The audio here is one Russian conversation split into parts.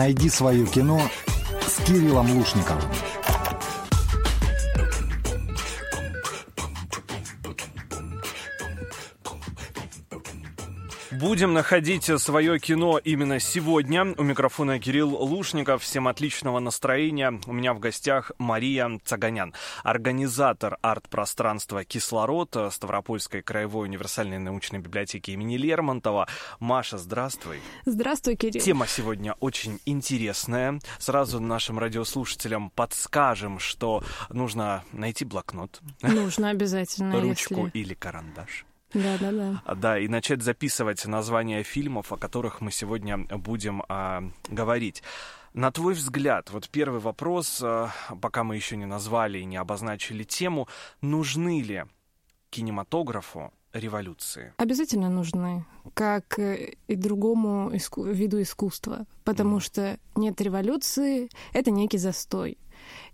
Найди свое кино с Кириллом Лушниковым. Будем находить свое кино именно сегодня. У микрофона Кирилл Лушников. Всем отличного настроения. У меня в гостях Мария Цаганян, организатор арт-пространства «Кислород» Ставропольской краевой универсальной научной библиотеки имени Лермонтова. Маша, здравствуй. Здравствуй, Кирилл. Тема сегодня очень интересная. Сразу нашим радиослушателям подскажем, что нужно найти блокнот. Нужно обязательно. Ручку если... или карандаш. Да, да, да. Да, и начать записывать названия фильмов, о которых мы сегодня будем а, говорить. На твой взгляд, вот первый вопрос, а, пока мы еще не назвали и не обозначили тему, нужны ли кинематографу революции? Обязательно нужны, как и другому иску- виду искусства, потому mm. что нет революции, это некий застой.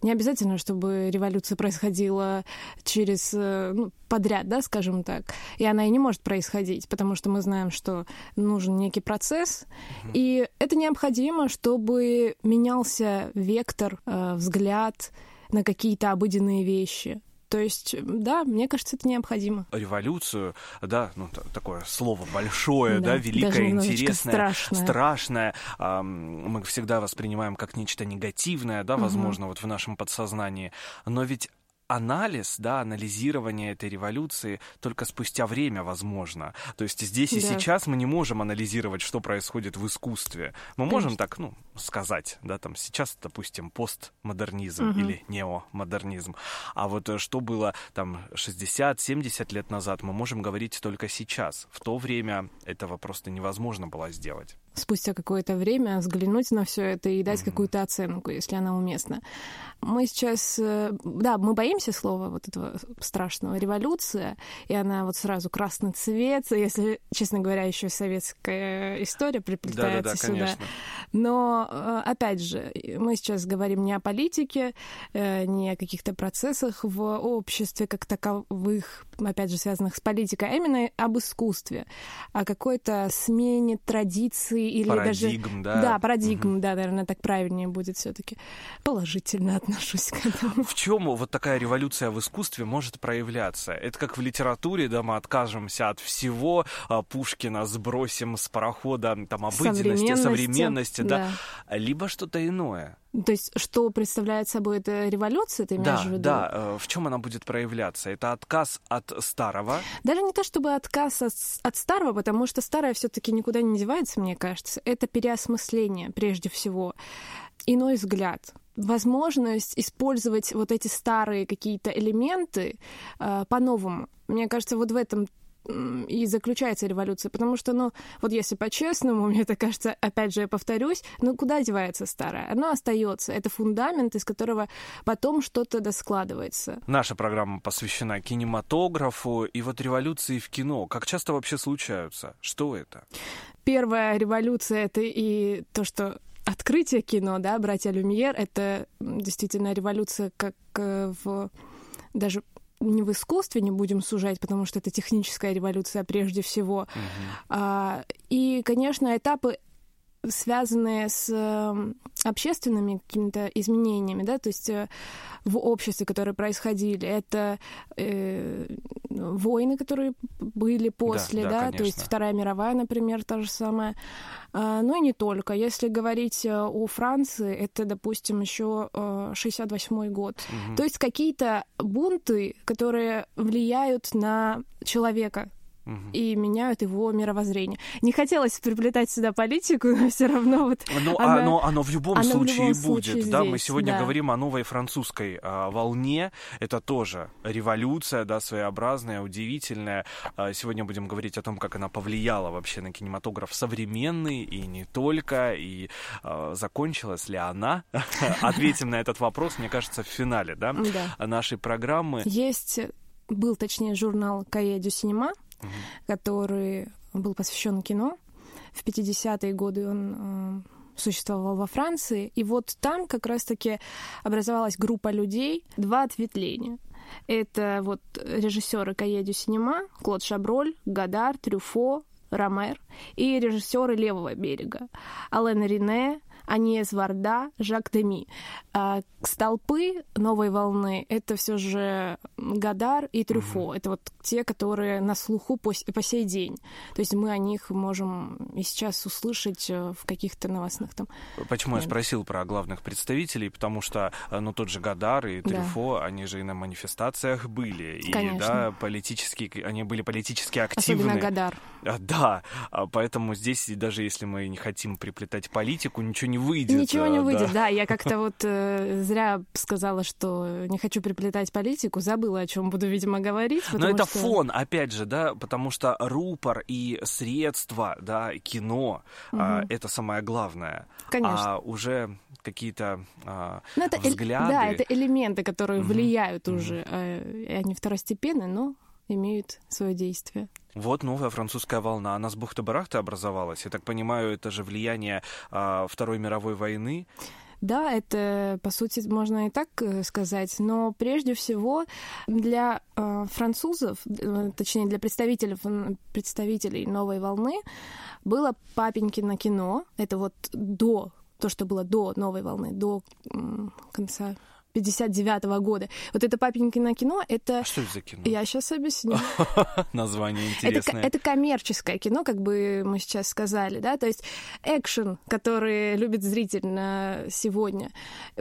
Не обязательно, чтобы революция происходила через ну, подряд, да, скажем так. И она и не может происходить, потому что мы знаем, что нужен некий процесс. Mm-hmm. И это необходимо, чтобы менялся вектор, э, взгляд на какие-то обыденные вещи. То есть, да, мне кажется, это необходимо. Революцию, да, ну такое слово большое, да, да великое, интересное, страшное. страшное. А, мы всегда воспринимаем как нечто негативное, да, возможно, угу. вот в нашем подсознании. Но ведь анализ, да, анализирование этой революции только спустя время возможно. То есть здесь и да. сейчас мы не можем анализировать, что происходит в искусстве. Мы Конечно. можем так, ну, сказать, да, там сейчас, допустим, постмодернизм угу. или неомодернизм. А вот э, что было там 60-70 лет назад, мы можем говорить только сейчас. В то время этого просто невозможно было сделать спустя какое-то время взглянуть на все это и дать mm-hmm. какую-то оценку, если она уместна. Мы сейчас, э, да, мы боимся слова вот этого страшного революция, и она вот сразу красный цвет, если, честно говоря, еще советская история приплетается да, да, да, сюда. Конечно. Но, э, опять же, мы сейчас говорим не о политике, э, не о каких-то процессах в обществе как таковых, опять же, связанных с политикой, а именно об искусстве, о какой-то смене традиций или парадигм, даже... да? Да, парадигм, угу. да, наверное, так правильнее будет все таки Положительно отношусь к этому. В чем вот такая революция в искусстве может проявляться? Это как в литературе, да, мы откажемся от всего, а, Пушкина сбросим с парохода там обыденности, современности, современности да. да, либо что-то иное. То есть, что представляет собой эта революция, ты имеешь да, в виду? Да, э, в чем она будет проявляться? Это отказ от старого? Даже не то, чтобы отказ от, от старого, потому что старое все-таки никуда не девается, мне кажется. Это переосмысление, прежде всего. Иной взгляд возможность использовать вот эти старые какие-то элементы э, по-новому. Мне кажется, вот в этом и заключается революция, потому что, ну, вот если по-честному, мне это кажется, опять же, я повторюсь, ну, куда девается старое? Оно остается. Это фундамент, из которого потом что-то доскладывается. Наша программа посвящена кинематографу и вот революции в кино. Как часто вообще случаются? Что это? Первая революция — это и то, что открытие кино, да, братья Люмьер, это действительно революция как э, в даже не в искусстве не будем сужать, потому что это техническая революция прежде всего. Uh-huh. А, и, конечно, этапы связанные с э, общественными какими-то изменениями, да, то есть э, в обществе, которые происходили, это э, войны, которые были после, да, да, да то есть Вторая мировая, например, та же самая. А, ну и не только. Если говорить э, о Франции, это, допустим, еще 68 год. Угу. То есть какие-то бунты, которые влияют на человека, и меняют его мировоззрение. Не хотелось приплетать сюда политику, но все равно вот. Но она, оно, оно в любом оно случае в любом будет. Случае да, здесь, мы сегодня да. говорим о новой французской а, волне. Это тоже революция, да, своеобразная, удивительная. А, сегодня будем говорить о том, как она повлияла вообще на кинематограф современный и не только. И а, закончилась ли она? Ответим на этот вопрос, мне кажется, в финале, да, нашей программы. Есть был, точнее, журнал «Кае дю Синема», угу. который был посвящен кино. В 50-е годы он э, существовал во Франции. И вот там как раз-таки образовалась группа людей, два ответвления. Это вот режиссеры Каедю Синема, Клод Шаброль, Гадар, Трюфо, Ромер и режиссеры «Левого берега» Ален Рене, Аньес Варда, Жак Деми. А столпы новой волны — это все же Гадар и Трюфо. Mm-hmm. Это вот те, которые на слуху по, по сей день. То есть мы о них можем и сейчас услышать э, в каких-то новостных там... Почему я спросил про главных представителей? Потому что, э, ну, тот же Гадар и Трюфо, да. они же и на манифестациях были. Конечно. И, да, политически, они были политически активны. Особенно Гадар. А, да, а поэтому здесь, даже если мы не хотим приплетать политику, ничего не выйдет. Ничего не выйдет, да. да. Я как-то вот э, зря сказала, что не хочу приплетать политику, забыла, о чем буду, видимо, говорить. Но это что... фон, опять же, да, потому что рупор и средства, да, кино, угу. а, это самое главное. Конечно. А уже какие-то это взгляды. Да, это элементы, которые угу. влияют угу. уже. А, они второстепенные, но имеют свое действие. Вот новая французская волна. Она с бухты-барахты образовалась. Я так понимаю, это же влияние а, Второй мировой войны. Да, это, по сути, можно и так э, сказать, но прежде всего для э, французов, э, точнее для представителей, представителей новой волны, было папенькино кино. Это вот до, то, что было до новой волны, до конца 59 -го года. Вот это «Папенькино кино» — это... А что это за кино? Я сейчас объясню. Название интересное. Это, это коммерческое кино, как бы мы сейчас сказали, да, то есть экшен, который любит зритель на сегодня.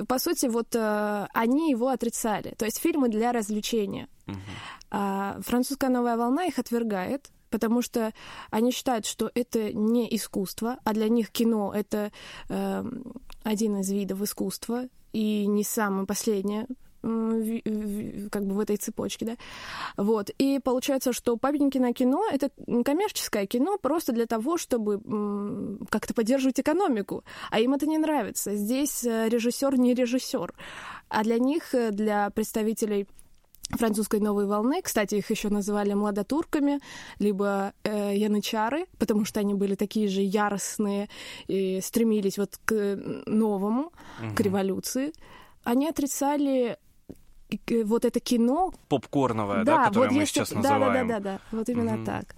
По сути, вот э, они его отрицали. То есть фильмы для развлечения. А французская новая волна их отвергает, потому что они считают, что это не искусство, а для них кино это э, один из видов искусства, и не самое последнее как бы в этой цепочке, да. Вот. И получается, что «Папенькино кино» — это коммерческое кино просто для того, чтобы как-то поддерживать экономику. А им это не нравится. Здесь э, режиссер не режиссер. А для них, э, для представителей французской новой волны. Кстати, их еще называли младотурками, либо э, янычары, потому что они были такие же яростные и стремились вот к новому, угу. к революции они отрицали вот это кино. Попкорновое, да, да которое вот мы если... сейчас называем. Да, да, да, да, вот именно угу. так.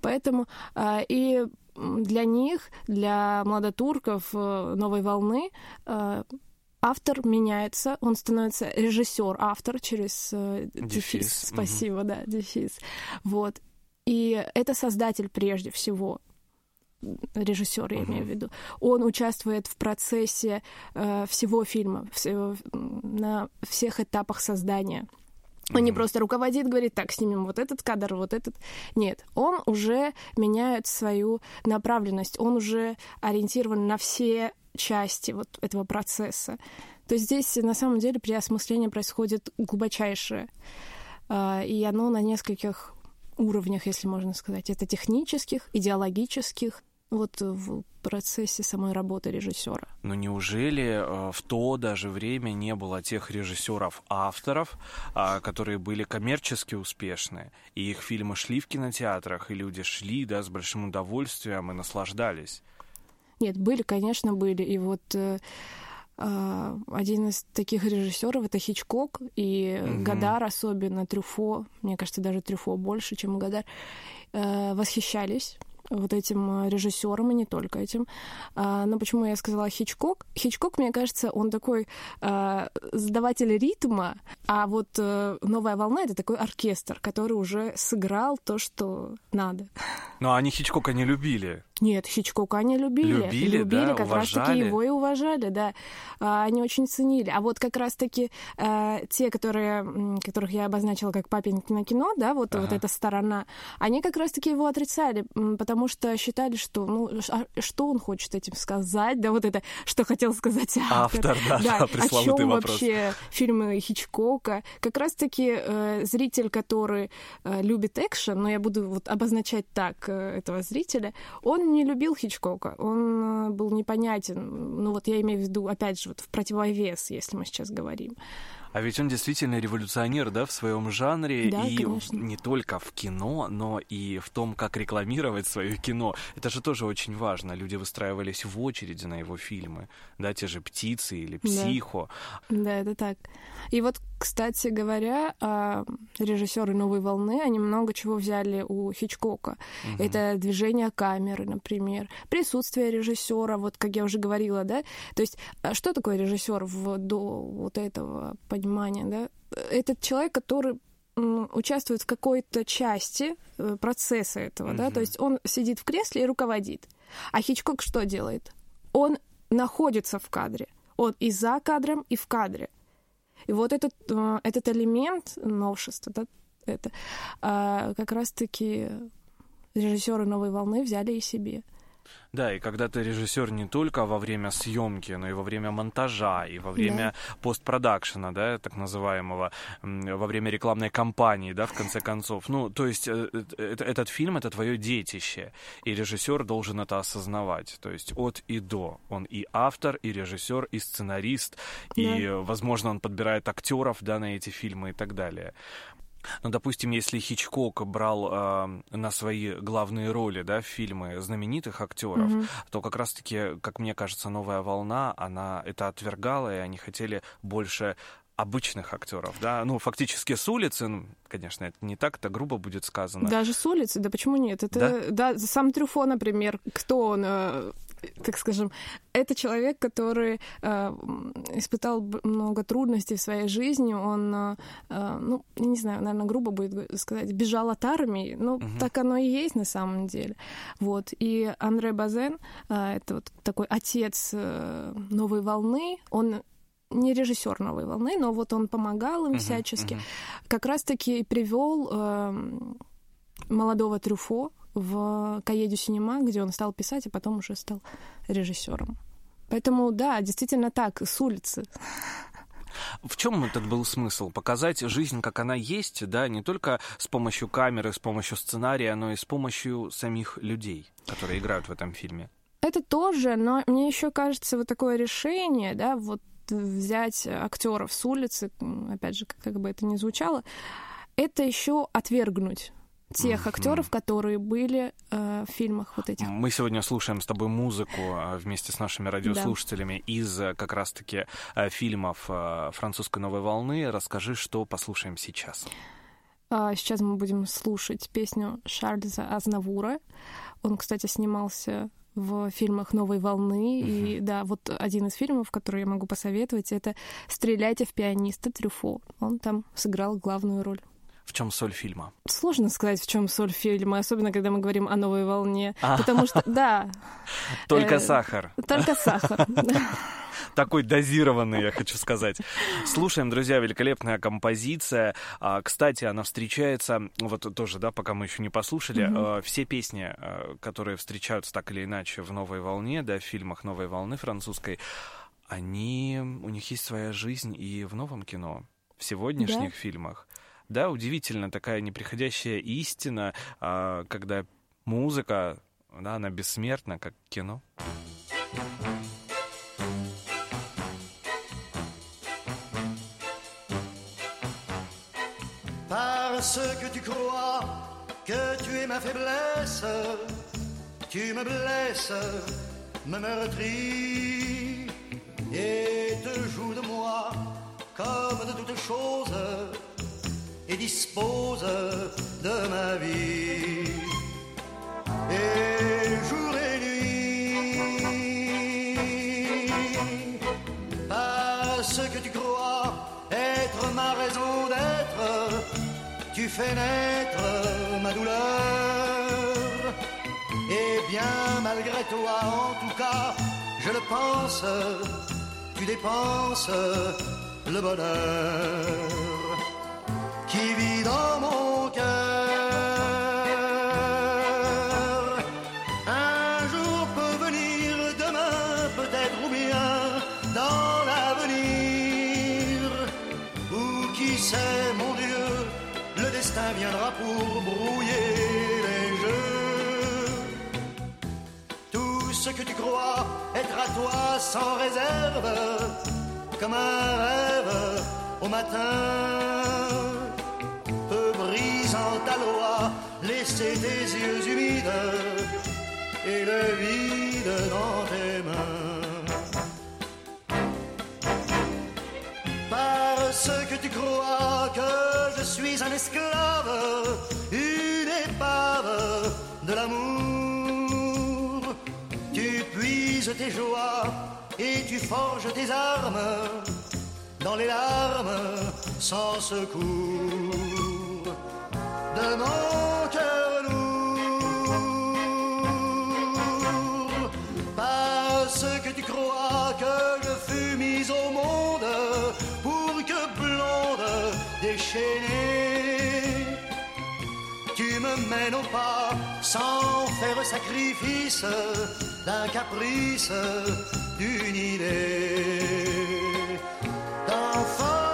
Поэтому а, и для них, для младотурков э, новой волны, а, автор меняется, он становится режиссер, автор через э, дефис. дефис. Спасибо, угу. да, дефис. Вот. И это создатель прежде всего режиссер, я имею в виду, он участвует в процессе э, всего фильма, все, на всех этапах создания. Он не просто руководит, говорит, так, снимем вот этот кадр, вот этот. Нет, он уже меняет свою направленность, он уже ориентирован на все части вот этого процесса. То здесь на самом деле переосмысление происходит глубочайшее. Э, и оно на нескольких уровнях, если можно сказать. Это технических, идеологических, вот в процессе самой работы режиссера. Но неужели э, в то даже время не было тех режиссеров-авторов, э, которые были коммерчески успешны, и их фильмы шли в кинотеатрах, и люди шли да, с большим удовольствием и наслаждались? Нет, были, конечно, были. И вот э, Uh, один из таких режиссеров это Хичкок и mm-hmm. Гадар особенно Трюфо, мне кажется даже Трюфо больше, чем Гадар, uh, восхищались вот этим э, режиссером, и не только этим. А, но почему я сказала Хичкок? Хичкок, мне кажется, он такой а, сдаватель ритма, а вот а, «Новая волна» — это такой оркестр, который уже сыграл то, что надо. Но они Хичкока не любили. Нет, Хичкока они любили. Любили, любили да, как раз-таки его и уважали, да. А, они очень ценили. А вот как раз-таки а, те, которые, которых я обозначила как папенькино кино, да, вот, ага. вот эта сторона, они как раз-таки его отрицали, потому что считали, что, ну, а что он хочет этим сказать, да, вот это, что хотел сказать автор. Автор, да, да, да о чем вопрос. вообще фильмы Хичкока. Как раз-таки э, зритель, который э, любит экшен, но я буду вот обозначать так э, этого зрителя, он не любил Хичкока, он э, был непонятен. Ну вот я имею в виду, опять же, вот в противовес, если мы сейчас говорим. А ведь он действительно революционер, да, в своем жанре, да, и конечно. не только в кино, но и в том, как рекламировать свое кино. Это же тоже очень важно. Люди выстраивались в очереди на его фильмы, да, те же птицы или психо. Да, да это так. И вот Кстати говоря, а, режиссеры новой волны, они много чего взяли у Хичкока. Угу. Это движение камеры, например, присутствие режиссера, вот как я уже говорила, да. То есть, а что такое режиссер в, до вот этого понимания, да? Это человек, который участвует в какой-то части э, процесса этого, угу. да, то есть он сидит в кресле и руководит. А Хичкок что делает? Он находится в кадре. Он и за кадром, и в кадре. И вот этот, э, этот элемент новшества, да, это а, как раз-таки режиссеры новой волны взяли и себе. Да, и когда ты режиссер не только во время съемки, но и во время монтажа, и во время да. постпродакшена, да, так называемого, во время рекламной кампании, да, в конце концов. Ну, то есть э, э, этот фильм — это твое детище, и режиссер должен это осознавать. То есть от и до. Он и автор, и режиссер, и сценарист, да. и, возможно, он подбирает актеров, да, на эти фильмы и так далее. Ну, допустим, если Хичкок брал э, на свои главные роли, да, фильмы знаменитых актеров, mm-hmm. то как раз-таки, как мне кажется, новая волна, она это отвергала, и они хотели больше обычных актеров, да, ну, фактически с улицы, ну, конечно, это не так, это грубо будет сказано. Даже с улицы, да почему нет? Это, да, да сам Трюфо, например, кто он, э, так скажем, это человек, который э, испытал много трудностей в своей жизни. Он, э, э ну, не знаю, наверное, грубо будет сказать, бежал от армии. Ну, угу. так оно и есть на самом деле. Вот. И Андре Базен, э, это вот такой отец э, новой волны, он не режиссер новой волны, но вот он помогал им uh-huh, всячески. Uh-huh. Как раз-таки привел э, молодого Трюфо в Каеду Синема, где он стал писать, а потом уже стал режиссером. Поэтому, да, действительно так, с улицы. В чем этот был смысл? Показать жизнь, как она есть, да, не только с помощью камеры, с помощью сценария, но и с помощью самих людей, которые играют в этом фильме. Это тоже, но мне еще кажется, вот такое решение, да, вот взять актеров с улицы, опять же, как бы это ни звучало, это еще отвергнуть тех актеров, которые были э, в фильмах вот этих. Мы сегодня слушаем с тобой музыку э, вместе с нашими радиослушателями да. из э, как раз-таки э, фильмов французской новой волны. Расскажи, что послушаем сейчас. А, сейчас мы будем слушать песню Шарльза Азнавура. Он, кстати, снимался в фильмах новой волны. Uh-huh. И да, вот один из фильмов, который я могу посоветовать, это Стреляйте в пианиста Трюфо. Он там сыграл главную роль. В чем соль фильма? Сложно сказать, в чем соль фильма, особенно когда мы говорим о новой волне. А. Потому что, да. Только э, сахар. Только сахар. Такой дозированный, я хочу сказать. Слушаем, друзья, великолепная композиция. А, кстати, она встречается, вот тоже, да, пока мы еще не послушали, все песни, которые встречаются так или иначе в «Новой волне», да, в фильмах «Новой волны» французской, они, у них есть своя жизнь и в новом кино, в сегодняшних да? фильмах. Да, удивительно такая неприходящая истина, а, когда музыка, да, она бессмертна, как кино. Parce que tu crois que tu es ma faiblesse, tu me blesses, me meurtris et te joues de moi comme de toutes choses et dispose de ma vie. Et jour et nuit, parce que tu crois être ma raison d'être, tu fais naître ma douleur. Et bien malgré toi, en tout cas, je le pense, tu dépenses le bonheur qui vit dans mon cœur. Un jour peut venir, demain peut-être ou bien dans l'avenir. Ou qui sait, mon Dieu, le destin viendra pour brouiller les jeux. Tout ce que tu crois être à toi sans réserve, comme un rêve au matin ta loi, laisser tes yeux humides et le vide dans tes mains. Parce que tu crois que je suis un esclave, une épave de l'amour. Tu puises tes joies et tu forges tes armes dans les larmes sans secours Parce que tu crois que je fus mise au monde pour que blonde déchaînée. Tu me mènes au pas sans faire sacrifice d'un caprice, d'une idée d'enfant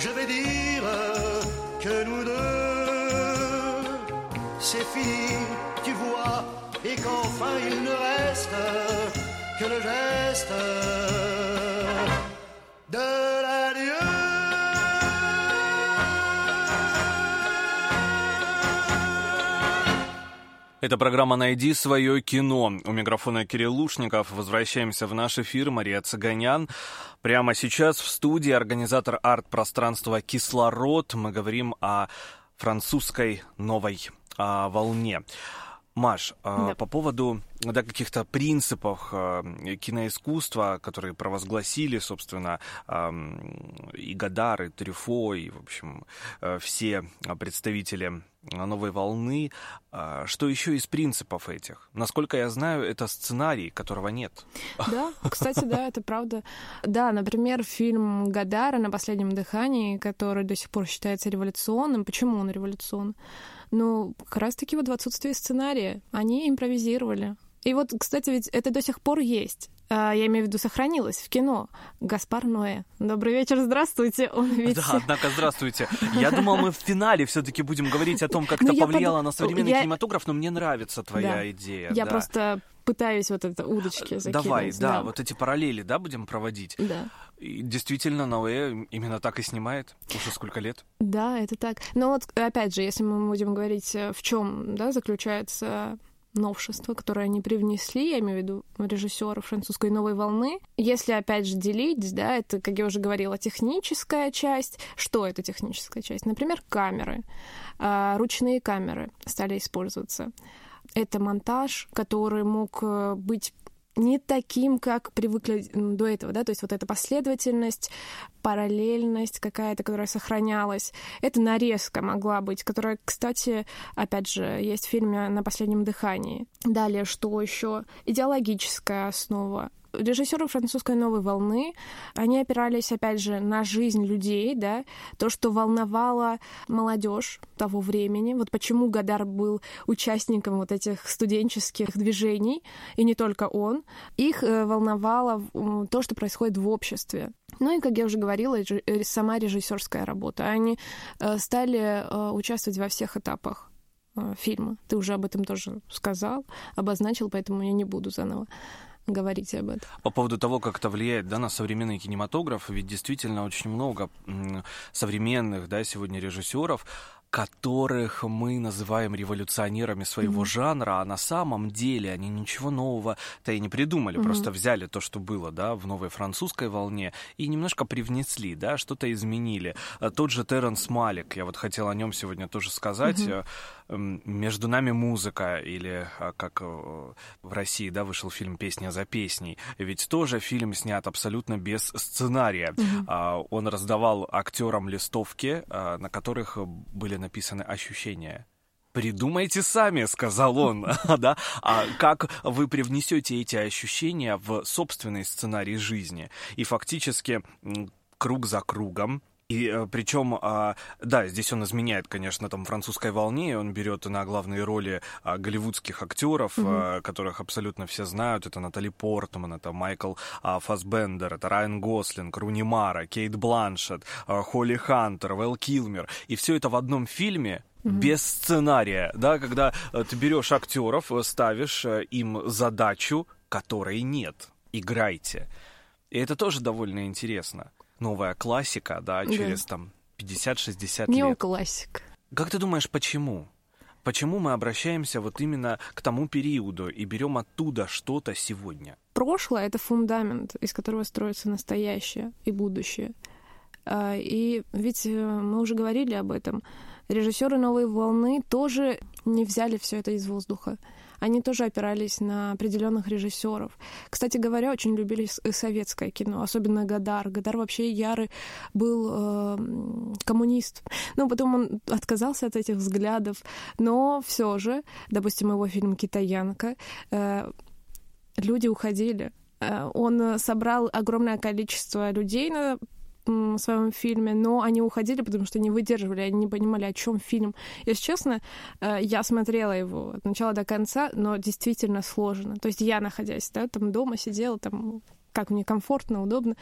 je vais dire que nous deux, c'est fini, tu vois, et qu'enfin il ne reste que le geste de l'adieu. Это программа «Найди свое кино». У микрофона Кирилл Лушников. Возвращаемся в наш эфир. Мария Цыганян. Прямо сейчас в студии организатор арт-пространства «Кислород». Мы говорим о французской новой а, волне. Маш, а, Да. по поводу да, каких-то принципов а, киноискусства, которые провозгласили, собственно, ам, и Гадар, и Трюфо, и, в общем, э, все а, представители а, новой волны. А, Что еще из принципов этих? Насколько я знаю, это сценарий, которого нет. Да, кстати, да, это правда. Да, например, фильм Гадара «На последнем дыхании», который до сих пор считается революционным. Почему он революционный? Ну, как раз-таки вот в отсутствии сценария. Они импровизировали. И вот, кстати, ведь это до сих пор есть. А, Я имею в виду, сохранилось в кино. Гаспар Ноэ. Добрый вечер, здравствуйте. Он ведь... Да, однако, здравствуйте. Я думал, мы в финале все-таки будем говорить о том, как Ну, это повлияло подум- на современный я- кинематограф, но мне нравится твоя Да. идея. Я да. просто пытаюсь вот это удочки закинуть. Давай, да, вот эти параллели, да, будем проводить. Да. И действительно, Ноэ именно так и снимает. Уже сколько лет? Да, это так. Но вот опять же, если мы будем говорить, э, в чем да, заключается новшество, которое они привнесли, я имею в виду режиссеров французской новой волны. Если опять же делить, да, это, как я уже говорила, техническая часть. Что это техническая часть? Например, камеры. А, Ручные камеры стали использоваться. Это монтаж, который мог э, быть не таким, как привыкли до этого, да, то есть вот эта последовательность, параллельность какая-то, которая сохранялась. Это нарезка могла быть, которая, кстати, опять же, есть в фильме «На последнем дыхании». Далее, что еще? Идеологическая основа. Режиссеры французской новой волны, они опирались, опять же, на жизнь людей, да, то, что волновало молодежь того времени. Вот почему Гадар был участником вот этих студенческих движений, и не только он. Их э, волновало то, что происходит в обществе. Ну и, как я уже говорила, сама режиссерская работа. Они э, стали э, участвовать во всех этапах фильма. Ты уже об этом тоже сказал, обозначил, поэтому я не буду заново говорить об этом. По поводу того, как это влияет да, на современный кинематограф, ведь действительно очень много современных да, сегодня режиссеров, которых мы называем революционерами своего жанра, а на самом деле они ничего нового-то и не придумали, просто взяли то, что было да, в новой французской волне, и немножко привнесли, да, что-то изменили. А Тот же Терренс Малик, я вот хотел о нем сегодня тоже сказать, э, м, «Между нами музыка», или а, как э, в России да, вышел фильм «Песня за песней», ведь тоже фильм снят абсолютно без сценария. А, Он раздавал актерам листовки, а, на которых были написаны ощущения. Придумайте сами, сказал он, да? А как вы привнесете эти ощущения в собственный сценарий жизни? И фактически круг за кругом и причем, а, да, здесь он изменяет, конечно, там французской волне, он берет на главные роли а, голливудских актеров, а, которых абсолютно все знают. Это Натали Портман, это Майкл Фасбендер, это Райан Гослинг, Руни Мара, Кейт Бланшет, Холли Хантер, Вэл Килмер. И все это в одном фильме без сценария, да, когда э, ты берешь актеров, э, ставишь э, им задачу, которой нет. Играйте. И это тоже довольно интересно. Новая классика, да, через Да. там 50-60 лет. Неоклассик. Как ты думаешь, почему? Почему мы обращаемся вот именно к тому периоду и берем оттуда что-то сегодня? Прошлое — это фундамент, из которого строится настоящее и будущее. А, И ведь э, мы уже говорили об этом. Режиссеры новой волны тоже не взяли все это из воздуха. Они тоже опирались на определенных режиссеров. Кстати говоря, очень любили э, советское кино, особенно Гадар. Гадар вообще ярый был э, коммунист. Ну, потом он отказался от этих взглядов, но все же, допустим, его фильм «Китаянка», э, люди уходили. Э, Он э, собрал огромное количество людей на своем фильме, но они уходили, потому что не выдерживали, они не понимали, о чем фильм. Если честно, э, я смотрела его от начала до конца, но действительно сложно. То есть я, находясь да, там дома, сидела, там как мне комфортно, удобно.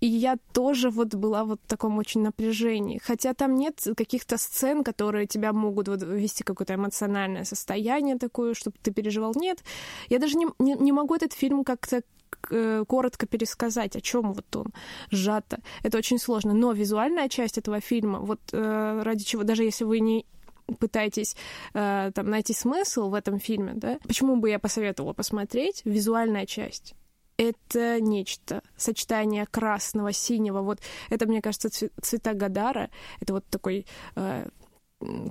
И я тоже вот была вот в таком очень напряжении. Хотя там нет каких-то сцен, которые тебя могут вот ввести какое-то эмоциональное состояние такое, чтобы ты переживал. Нет. Я даже не, не, не могу этот фильм как-то коротко пересказать, о чем вот он сжато. Это очень сложно. Но визуальная часть этого фильма, вот э, ради чего, даже если вы не пытаетесь э, там найти смысл в этом фильме, да, почему бы я посоветовала посмотреть визуальная часть? это нечто. Сочетание красного, синего. Вот это, мне кажется, цве- цвета Гадара. Это вот такой э,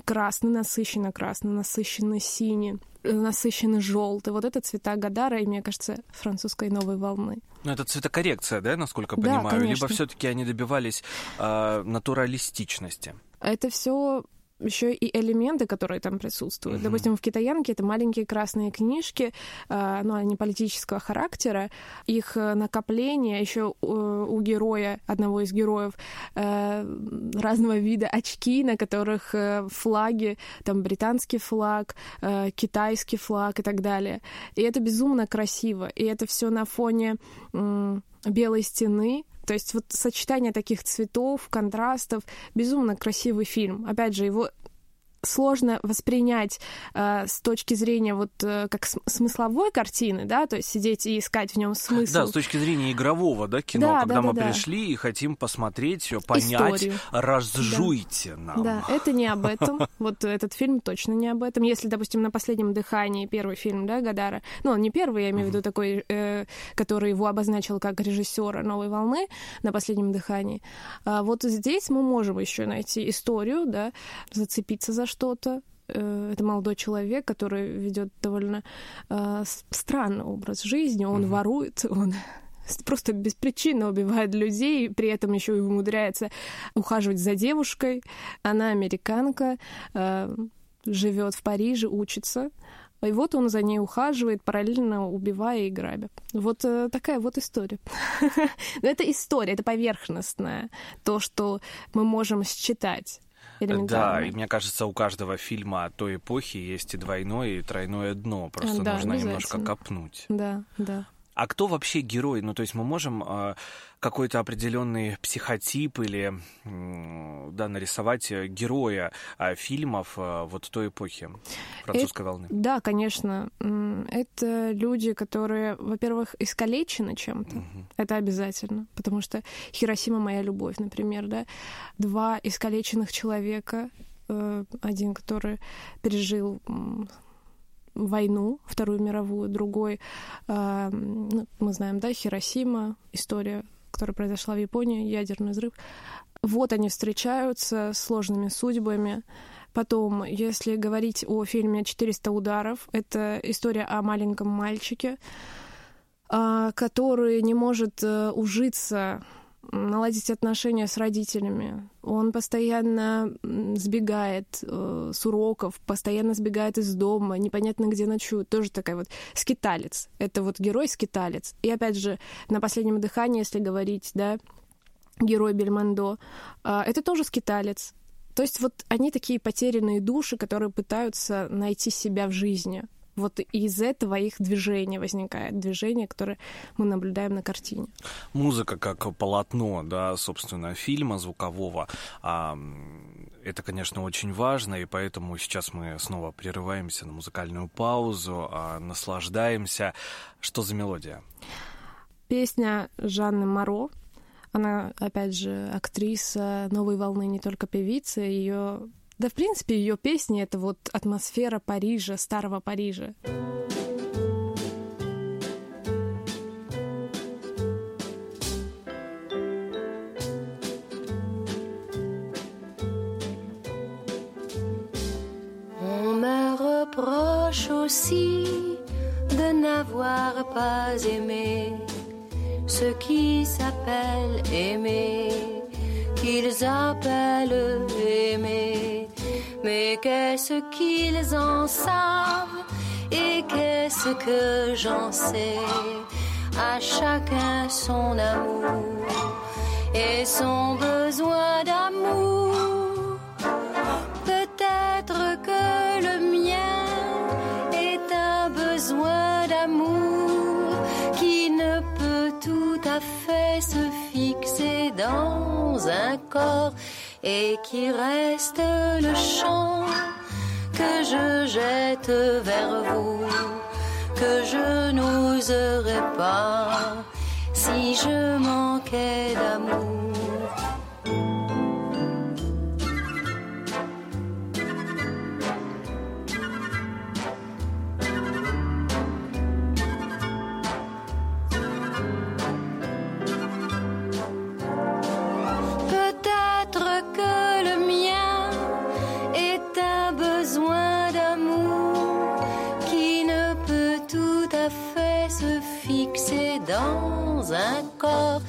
красный, насыщенно красный, насыщенно синий, насыщенно желтый. Вот это цвета Гадара, и, мне кажется, французской новой волны. Ну, это цветокоррекция, да, насколько Да, понимаю? конечно. Либо все-таки они добивались э, натуралистичности. Это все еще и элементы, которые там присутствуют. Мгм. Допустим, в китаянке это маленькие красные книжки, э, ну, они политического характера. Их э, накопление еще у героя, одного из героев, э, разного вида очки, на которых э, флаги, там британский флаг, э, китайский флаг и так далее. И это безумно красиво. И это все на фоне белой стены, то есть вот сочетание таких цветов, контрастов, безумно красивый фильм. Опять же, его сложно воспринять э, с точки зрения вот э, как см- смысловой картины, да, то есть сидеть и искать в нем смысл. Да, с точки зрения игрового, да, кино, Да, когда да, мы да, да. пришли и хотим посмотреть, всё, понять, Историю. разжуйте нам. Да, это не об этом. Вот этот фильм точно не об этом. Если, допустим, на последнем дыхании первый фильм, да, Гадара, ну, он не первый, я имею в виду такой, э, который его обозначил как режиссера новой волны на последнем дыхании. А вот здесь мы можем еще найти историю, да, зацепиться за что-то. Э, Это молодой человек, который ведет довольно э, странный образ жизни. Он Мгм. ворует, он просто беспричинно убивает людей, при этом еще и умудряется ухаживать за девушкой. Она американка, э, живет в Париже, учится. И вот он за ней ухаживает, параллельно убивая и грабя. Вот э, такая вот история. Но это история, это поверхностная. То, что мы можем считать Да, и мне кажется, у каждого фильма той эпохи есть и двойное, и тройное дно. Просто Да, нужно немножко копнуть. Да, да. А кто вообще герой? Ну, то есть мы можем э, какой-то определенный психотип или м, да, нарисовать э, героя э, фильмов э, вот той эпохи французской волны. Да, конечно. Это люди, которые, во-первых, искалечены чем-то. Мгм. Это обязательно. Потому что Хиросима моя любовь, например, да. Два искалеченных человека. э, Один, который пережил войну, Вторую мировую, другой, э, мы знаем, да, Хиросима, история, которая произошла в Японии, ядерный взрыв. Вот они встречаются с сложными судьбами. Потом, если говорить о фильме «400 ударов», это история о маленьком мальчике, а, который не может э, ужиться, наладить отношения с родителями. Он постоянно сбегает э, с уроков, постоянно сбегает из дома, непонятно где ночует. Тоже такая вот скиталец. Это вот герой скиталец. И опять же, на последнем дыхании, если говорить, да, герой Бельмондо, а, это тоже скиталец. То есть вот они такие потерянные души, которые пытаются найти себя в жизни. Вот из этого их движение возникает, движение, которое мы наблюдаем на картине. Музыка как полотно, да, собственно, фильма звукового, а, это, конечно, очень важно, и поэтому сейчас мы снова прерываемся на музыкальную паузу, а, наслаждаемся. Что за мелодия? Песня Жанны Моро. Она, опять же, актриса новой волны, не только певица. Ее да, в принципе, ее песни — это вот атмосфера Парижа, старого Парижа. Reproche aussi de n'avoir pas aimé ce qui s'appelle aimer, qu'ils appellent aimer. Mais qu'est-ce qu'ils en savent et qu'est-ce que j'en sais? À chacun son amour et son besoin d'amour. Peut-être que le mien est un besoin d'amour qui ne peut tout à fait se fixer dans un corps et qui reste le chant que je jette vers vous, que je n'oserais pas si je manquais d'amour. Corps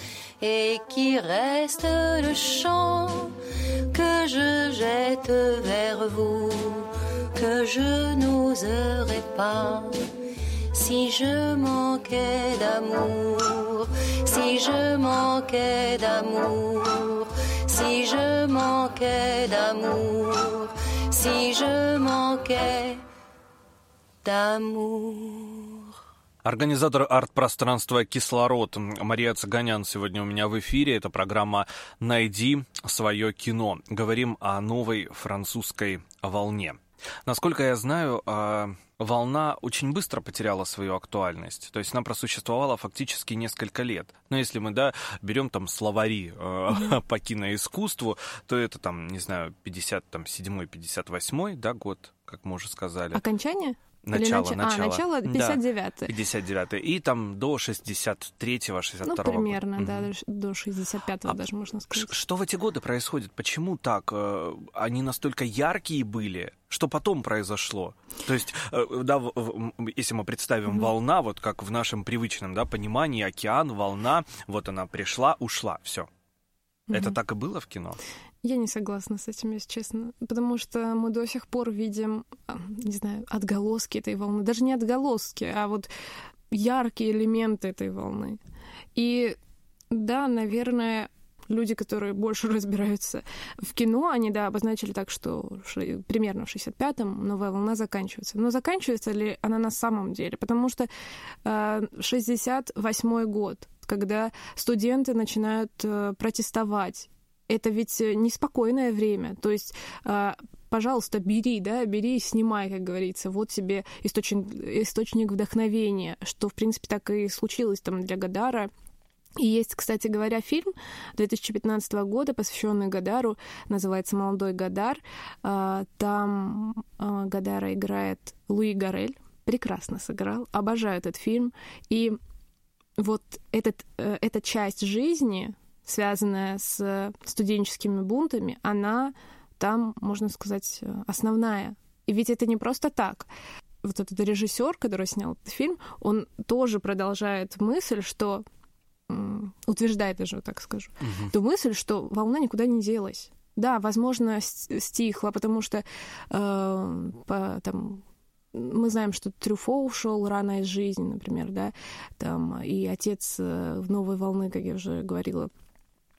et qui reste le chant que je jette vers vous, que je n'oserais pas si je manquais d'amour, si je manquais d'amour, si je manquais d'amour, si je manquais d'amour. Организатор арт-пространства «Кислород» Мария Цыганян сегодня у меня в эфире. Это программа «Найди свое кино». Говорим о новой французской волне. Насколько я знаю, а, волна очень быстро потеряла свою актуальность. То есть она просуществовала фактически несколько лет. Но если мы, да, берем там словари э, по киноискусству, то это там, не знаю, 57-58, да, год, как мы уже сказали. Окончание? Начало, нач... начало. А, начало 59 59 И там до 63-го, 62-го. Ну, примерно, года. да, Мгм. до 65-го А даже можно сказать. Что в эти годы происходит? Почему так? Э, Они настолько яркие были? Что потом произошло? То есть, э, да, если мы представим Мгм. волна, вот как в нашем привычном да, понимании, океан, волна, вот она пришла, ушла, все. Это Мгм. так и было в кино? Я не согласна с этим, если честно. Потому что мы до сих пор видим, а, не знаю, отголоски этой волны. Даже не отголоски, а вот яркие элементы этой волны. И да, наверное, люди, которые больше разбираются в кино, они, да, обозначили так, что примерно в 65-м новая волна заканчивается. Но заканчивается ли она на самом деле? Потому что э, 68-й год, когда студенты начинают э, протестовать, это ведь э, неспокойное время. То есть, э, пожалуйста, бери, да, бери и снимай, как говорится. Вот тебе источник, источник вдохновения, что, в принципе, так и случилось там для Гадара. И есть, кстати говоря, фильм 2015 года, посвященный Гадару, называется «Молодой Гадар». А, Там а, Гадара играет Луи Гарель, прекрасно сыграл, обожаю этот фильм. И вот этот, э, эта часть жизни, связанная с студенческими бунтами, она там, можно сказать, основная. И ведь это не просто так. Вот этот режиссер, который снял этот фильм, он тоже продолжает мысль, что утверждает даже, так скажу, ту мысль, что волна никуда не делась. Да, возможно, стихла, потому что э, по, там, мы знаем, что Трюфо ушел рано из жизни, например, да, там, и отец э, в «Новой волны», как я уже говорила,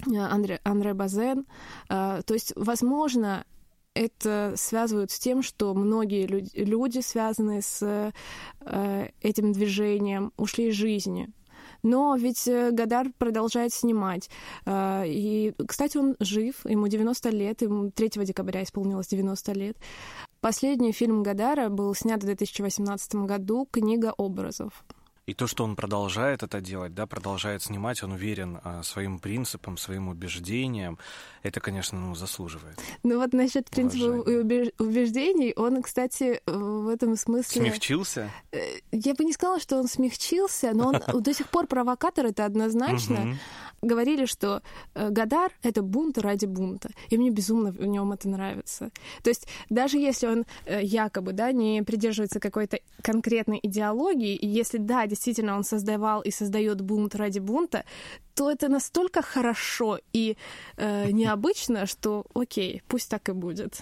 Андре, Андре Базен. Э, То есть, возможно, это связывают с тем, что многие люди, связанные с э, этим движением, ушли из жизни. Но ведь э, Гадар продолжает снимать. Э, и, кстати, он жив, ему 90 лет, ему 3 декабря исполнилось 90 лет. Последний фильм Гадара был снят в 2018 году «Книга образов». И то, что он продолжает это делать, да, продолжает снимать, он уверен а, своим принципам, своим убеждениям, это, конечно, ну, заслуживает. Ну вот насчет принципов и убеждений, он, кстати, в этом смысле... Смягчился? Э, я бы не сказала, что он смягчился, но он до сих пор провокатор, это однозначно. Говорили, что э, Гадар — это бунт ради бунта, и мне безумно в нем это нравится. То есть даже если он э, якобы да, не придерживается какой-то конкретной идеологии, и если, да, действительно он создавал и создает бунт ради бунта, то это настолько хорошо и э, необычно, что окей, пусть так и будет.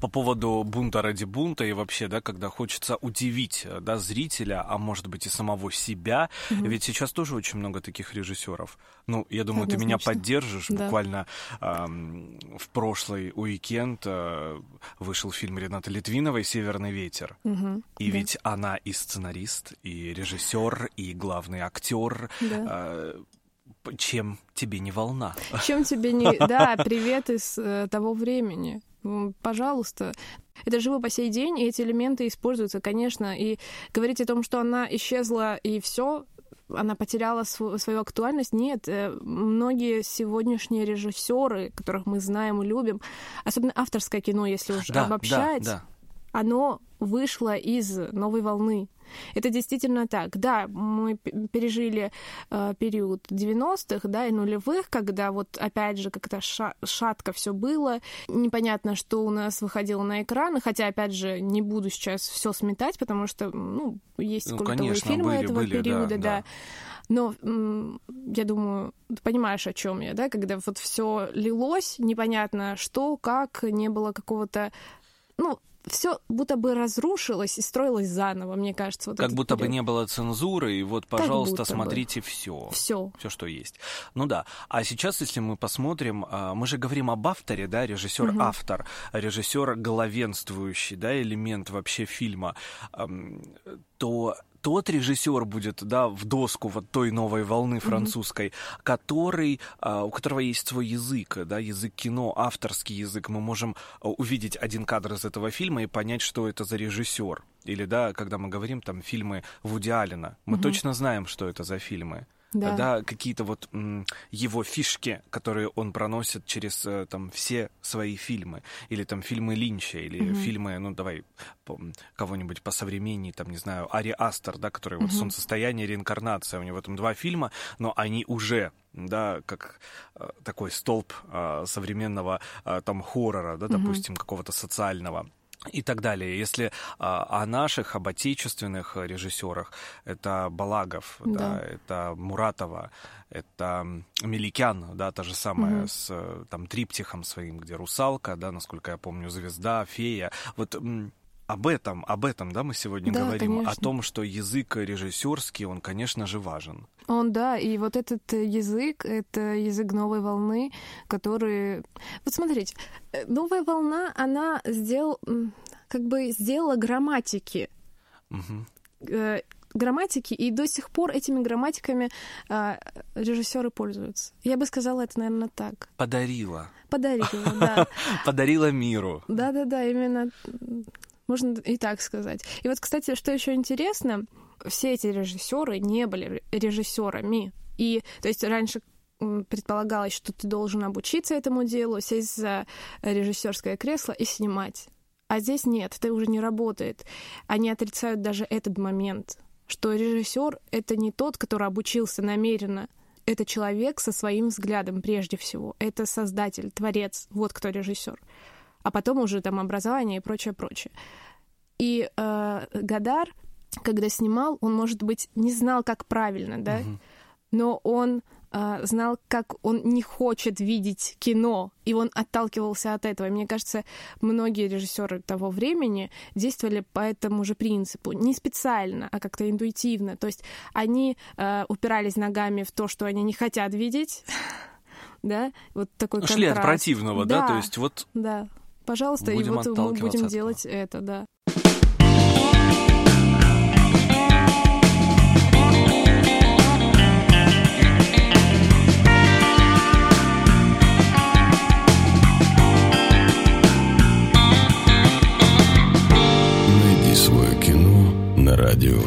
По поводу бунта ради бунта и вообще, да, когда хочется удивить, да, зрителя, а может быть и самого себя, mm ведь сейчас тоже очень много таких режиссеров. Ну, я думаю, ты меня поддержишь. Да. Буквально э, в прошлый уикенд э, вышел фильм Рената Литвиновой «Северный ветер». Угу, и да. ведь она и сценарист, и режиссер, и главный актер. Да. Э, чем тебе не волна? Чем тебе не... Да, привет из э, того времени. Пожалуйста. Это живо по сей день, и эти элементы используются, конечно. И говорить о том, что она исчезла и все, она потеряла свою, свою актуальность. Нет, э, многие сегодняшние режиссеры, которых мы знаем и любим, особенно авторское кино, если уж да, обобщать, да, да. оно вышло из новой волны. Это действительно так. Да, мы пережили э, период 90-х, да, и нулевых, когда вот опять же как-то ша- шатко все было, непонятно, что у нас выходило на экраны, хотя опять же не буду сейчас все сметать, потому что ну есть ну, культовые конечно, фильмы были, этого были, периода, да. да. Но я думаю, ты понимаешь, о чем я, да, когда вот все лилось, непонятно что, как, не было какого-то ну, все будто бы разрушилось и строилось заново, мне кажется. Вот как будто период. бы не было цензуры, и вот, пожалуйста, смотрите все. Все. Все, что есть. Ну да. А сейчас, если мы посмотрим, а, мы же говорим об авторе, да, режиссер-автор, угу. режиссер главенствующий, да, элемент вообще фильма, то тот режиссер будет, да, в доску вот той новой волны французской, mm-hmm. который, а, у которого есть свой язык, да, язык кино, авторский язык. Мы можем а, увидеть один кадр из этого фильма и понять, что это за режиссер. Или, да, когда мы говорим там фильмы Вуди Аллена, мы mm-hmm. точно знаем, что это за фильмы да, да какие-то вот его фишки, которые он проносит через э, там все свои фильмы, или там фильмы Линча, или угу. фильмы, ну давай кого-нибудь по современней, там не знаю, Ари Астер, да, который угу. вот солнцестояние, реинкарнация, у него там два фильма, но они уже да, как э, такой столб э, современного э, там хоррора, да, допустим, угу. какого-то социального и так далее. Если а, о наших, об отечественных режиссерах, это Балагов, да. Да, это Муратова, это Меликян, да, та же самая угу. с там триптихом своим, где русалка, да, насколько я помню, звезда, фея. Вот об этом, об этом, да, мы сегодня да, говорим, конечно. о том, что язык режиссерский, он, конечно же, важен. Он, да, и вот этот язык, это язык новой волны, который... Вот смотрите, э, новая волна, она сделал, как бы сделала грамматики. Угу. грамматики, и до сих пор этими грамматиками э, режиссеры пользуются. Я бы сказала это, наверное, так. Подарила. Подарила, да. Подарила миру. Да-да-да, именно можно и так сказать. И вот, кстати, что еще интересно, все эти режиссеры не были режиссерами. И, то есть, раньше предполагалось, что ты должен обучиться этому делу, сесть за режиссерское кресло и снимать. А здесь нет, это уже не работает. Они отрицают даже этот момент, что режиссер это не тот, который обучился намеренно. Это человек со своим взглядом прежде всего. Это создатель, творец. Вот кто режиссер а потом уже там образование и прочее, прочее. И э, Гадар, когда снимал, он, может быть, не знал, как правильно, да, угу. но он э, знал, как он не хочет видеть кино, и он отталкивался от этого. И мне кажется, многие режиссеры того времени действовали по этому же принципу, не специально, а как-то интуитивно. То есть они э, упирались ногами в то, что они не хотят видеть, да, вот такой Шли контраст. от противного, да, да? то есть вот да пожалуйста, Будем и вот мы будем делать это, да. Найди свое кино на радио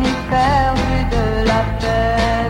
Ni perdu de la terre.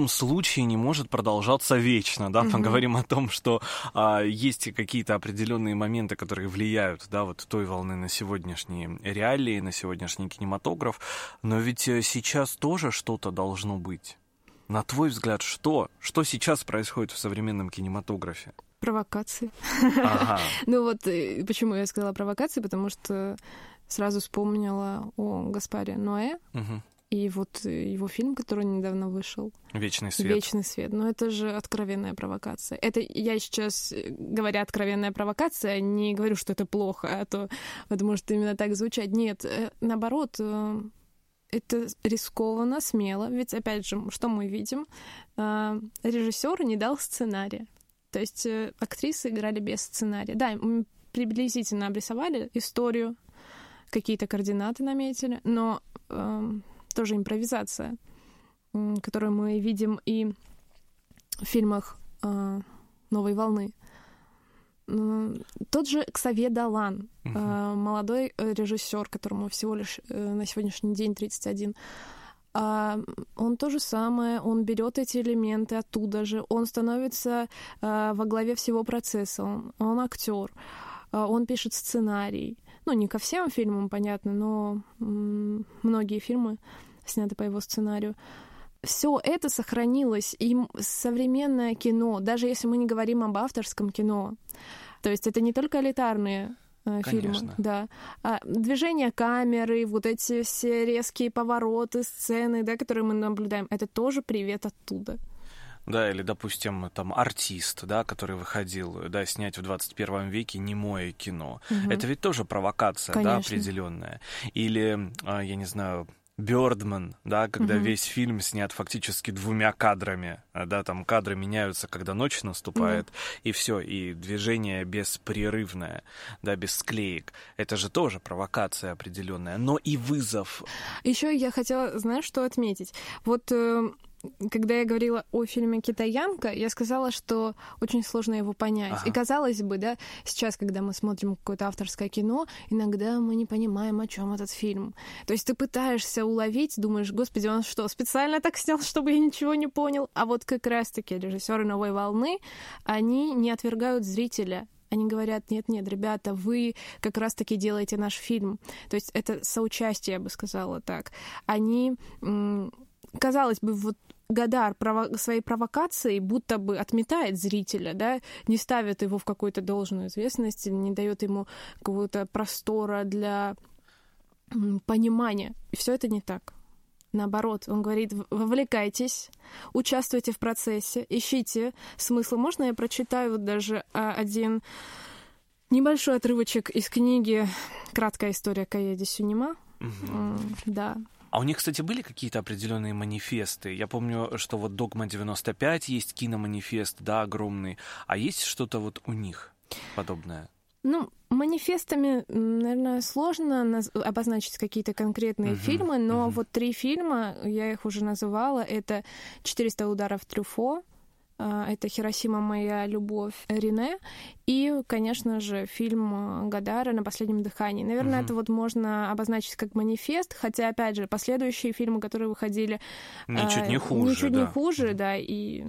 Любом случае не может продолжаться вечно, да, мы говорим о том, что а, есть какие-то определенные моменты, которые влияют, да, вот той волны на сегодняшние реалии, на сегодняшний кинематограф, но ведь э, сейчас тоже что-то должно быть. На твой взгляд, что? Что сейчас происходит в современном кинематографе? Провокации. Ага. Ну вот э, почему я сказала провокации, потому что сразу вспомнила о Гаспаре Ноэ. И вот э, его фильм, который недавно вышел, Вечный свет. «Вечный свет». Но это же откровенная провокация. Это я сейчас, э, говоря откровенная провокация, не говорю, что это плохо, а то это может именно так звучать. Нет, э, наоборот, это рискованно, смело. Ведь, опять же, что мы видим? Режиссер не дал сценария. То есть актрисы играли без сценария. Да, приблизительно обрисовали историю, какие-то координаты наметили, но эм, тоже импровизация, которую мы видим и в фильмах э, «Новой волны». М, Тот же Ксавье Далан, э, молодой э, режиссер, которому всего лишь э, на сегодняшний день 31, а, он то же самое, он берет эти элементы оттуда же, он становится а, во главе всего процесса, он, он актер, а, он пишет сценарий. Ну, не ко всем фильмам, понятно, но многие фильмы сняты по его сценарию. Все это сохранилось, и современное кино, даже если мы не говорим об авторском кино, то есть это не только элитарные э, фильмы, Конечно. да, а движение камеры, вот эти все резкие повороты, сцены, да, которые мы наблюдаем, это тоже привет оттуда. Да, или, допустим, там артист, да, который выходил, да, снять в 21 веке немое кино. Мгм. Это ведь тоже провокация, да, Конечно. определенная. Или, а, я не знаю, Бёрдман, да, когда Мгм. весь фильм снят фактически двумя кадрами, а, да, там кадры меняются, когда ночь наступает, и все, и движение беспрерывное, да, без склеек. Это же тоже провокация определенная, но и вызов. Еще я хотела, знаешь, что отметить? Вот э, когда я говорила о фильме «Китаянка», я сказала, что очень сложно его понять. Ага. И казалось бы, да, сейчас, когда мы смотрим какое-то авторское кино, иногда мы не понимаем, о чем этот фильм. То есть ты пытаешься уловить, думаешь, господи, он что, специально так снял, чтобы я ничего не понял? А вот как раз-таки режиссеры «Новой волны», они не отвергают зрителя, они говорят, нет-нет, ребята, вы как раз-таки делаете наш фильм. То есть это соучастие, я бы сказала так. Они, казалось бы, вот Гадар прово- своей провокацией будто бы отметает зрителя, да, не ставит его в какую-то должную известность, не дает ему какого-то простора для понимания. И все это не так. Наоборот, он говорит, «В- вовлекайтесь, участвуйте в процессе, ищите смысл. Можно я прочитаю вот даже а, один небольшой отрывочек из книги «Краткая история Каеди Сюнима». М, Да. А у них, кстати, были какие-то определенные манифесты? Я помню, что вот «Догма 95» есть киноманифест, да, огромный. А есть что-то вот у них подобное? Ну, манифестами, наверное, сложно обозначить какие-то конкретные Мгм, фильмы, но мгм. вот три фильма, я их уже называла, это «400 ударов Трюфо», это «Хиросима. Моя любовь» Рене и, конечно же, фильм а, Гадара «На последнем дыхании». Наверное, Мгм. это вот можно обозначить как манифест, хотя, опять же, последующие фильмы, которые выходили, Ничуть не а, хуже, Ничуть да. не хуже, да, и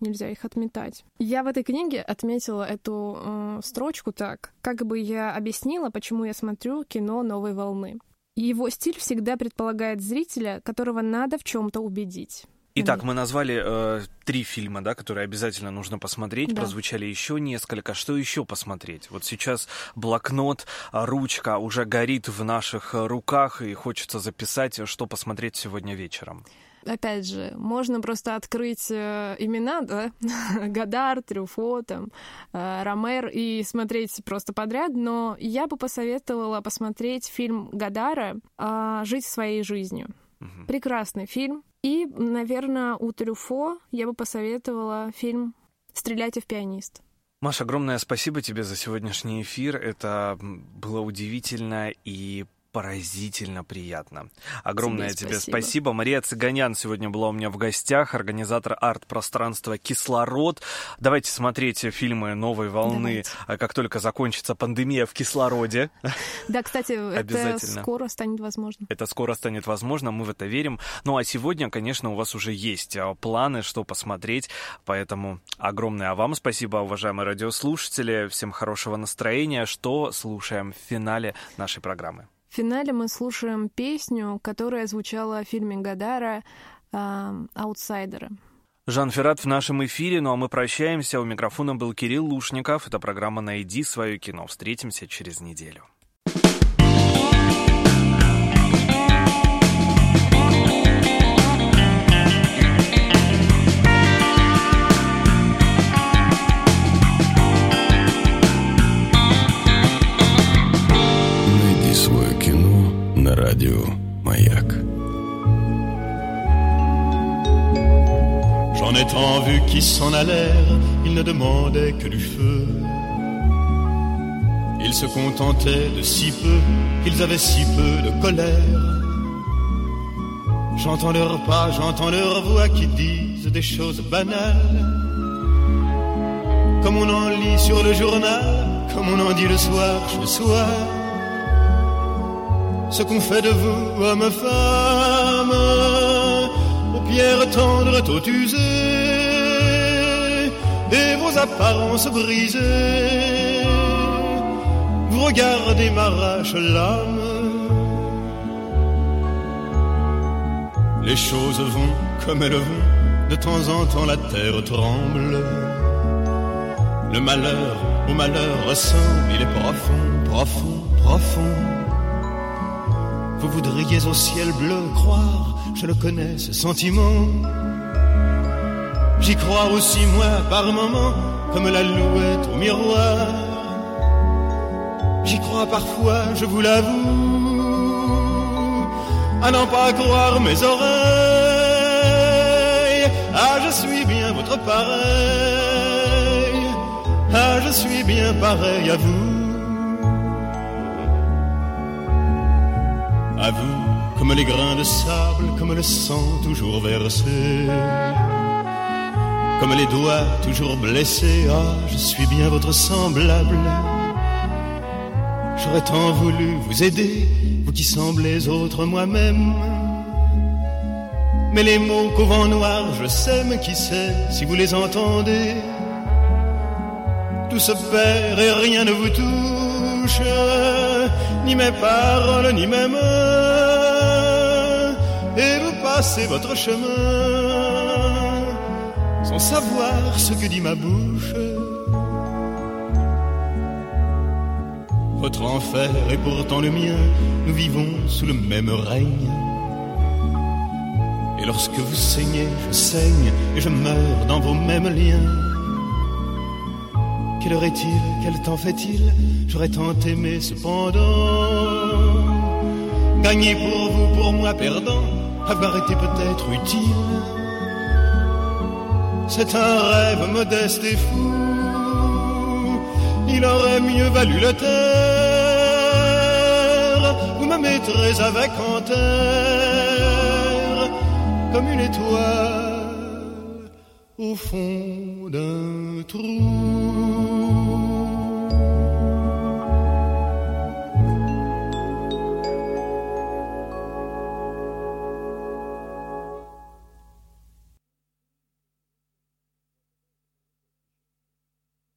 нельзя их отметать. Я в этой книге отметила эту э, строчку так, как бы я объяснила, почему я смотрю кино новой волны. Его стиль всегда предполагает зрителя, которого надо в чем-то убедить. Итак, мы назвали э, три фильма, да, которые обязательно нужно посмотреть. Да. Прозвучали еще несколько. Что еще посмотреть? Вот сейчас блокнот, а, ручка уже горит в наших э, руках, и хочется записать, что посмотреть сегодня вечером. Опять же, можно просто открыть э, имена, да, Гадар, Трюфо, там, э, Ромер и смотреть просто подряд, но я бы посоветовала посмотреть фильм Гадара э, «Жить своей жизнью». Мгм. Прекрасный фильм. И, наверное, у Трюфо я бы посоветовала фильм «Стреляйте в пианист». Маша, огромное спасибо тебе за сегодняшний эфир. Это было удивительно и поразительно приятно. Огромное Тебе тебе спасибо. спасибо. Мария Цыганян сегодня была у меня в гостях, организатор арт-пространства «Кислород». Давайте смотреть фильмы «Новой волны», Давайте. а как только закончится пандемия в кислороде. Да, кстати, это скоро станет возможно. Это скоро станет возможно, мы в это верим. Ну а сегодня, конечно, у вас уже есть а, планы, что посмотреть, поэтому огромное вам спасибо, уважаемые радиослушатели. Всем хорошего настроения. Что слушаем в финале нашей программы? В финале мы слушаем песню, которая звучала в фильме Гадара эм, «Аутсайдеры». Жан Феррат в нашем эфире, ну а мы прощаемся. У микрофона был Кирилл Лушников. Это программа «Найди свое кино». Встретимся через неделю. радио «Маяк». J'en ai tant vu qui s'en allèrent, ils ne demandaient que du feu. Ils se contentaient de si peu, ils avaient si peu de colère. J'entends leurs pas, j'entends leurs voix qui disent des choses banales. Comme on en lit sur le journal, comme on en dit le soir chez soi. Ce qu'on fait de vous, hommes, femmes, paupières tendres, tôt usées, et vos apparences brisées. Vous regardez m'arrache l'âme. Les choses vont comme elles vont, de temps en temps la terre tremble. Le malheur au malheur ressemble, il est profond, profond, profond. Vous voudriez au ciel bleu croire, je le connais ce sentiment. J'y crois aussi moi par moments comme la louette au miroir. J'y crois parfois, je vous l'avoue, à n'en pas croire mes oreilles. Ah, je suis bien votre pareil. Ah, je suis bien pareil à vous. Comme les grains de sable, comme le sang toujours versé. Comme les doigts toujours blessés, ah, je suis bien votre semblable. J'aurais tant voulu vous aider, vous qui semblez autre moi-même. Mais les mots qu'au vent noir je sème, qui sait si vous les entendez? Tout se perd et rien ne vous touche, ni mes paroles, ni mes mains. Et vous passez votre chemin sans savoir ce que dit ma bouche. Votre enfer est pourtant le mien, nous vivons sous le même règne. Et lorsque vous saignez, je saigne et je meurs dans vos mêmes liens. Quelle heure est-il? Quel temps fait-il? J'aurais tant aimé cependant. Gagner pour vous, pour moi perdant, avoir été peut-être utile? C'est un rêve modeste et fou. Il aurait mieux valu le taire. Vous me mettrez avec en terre comme une étoile au fond d'un trou.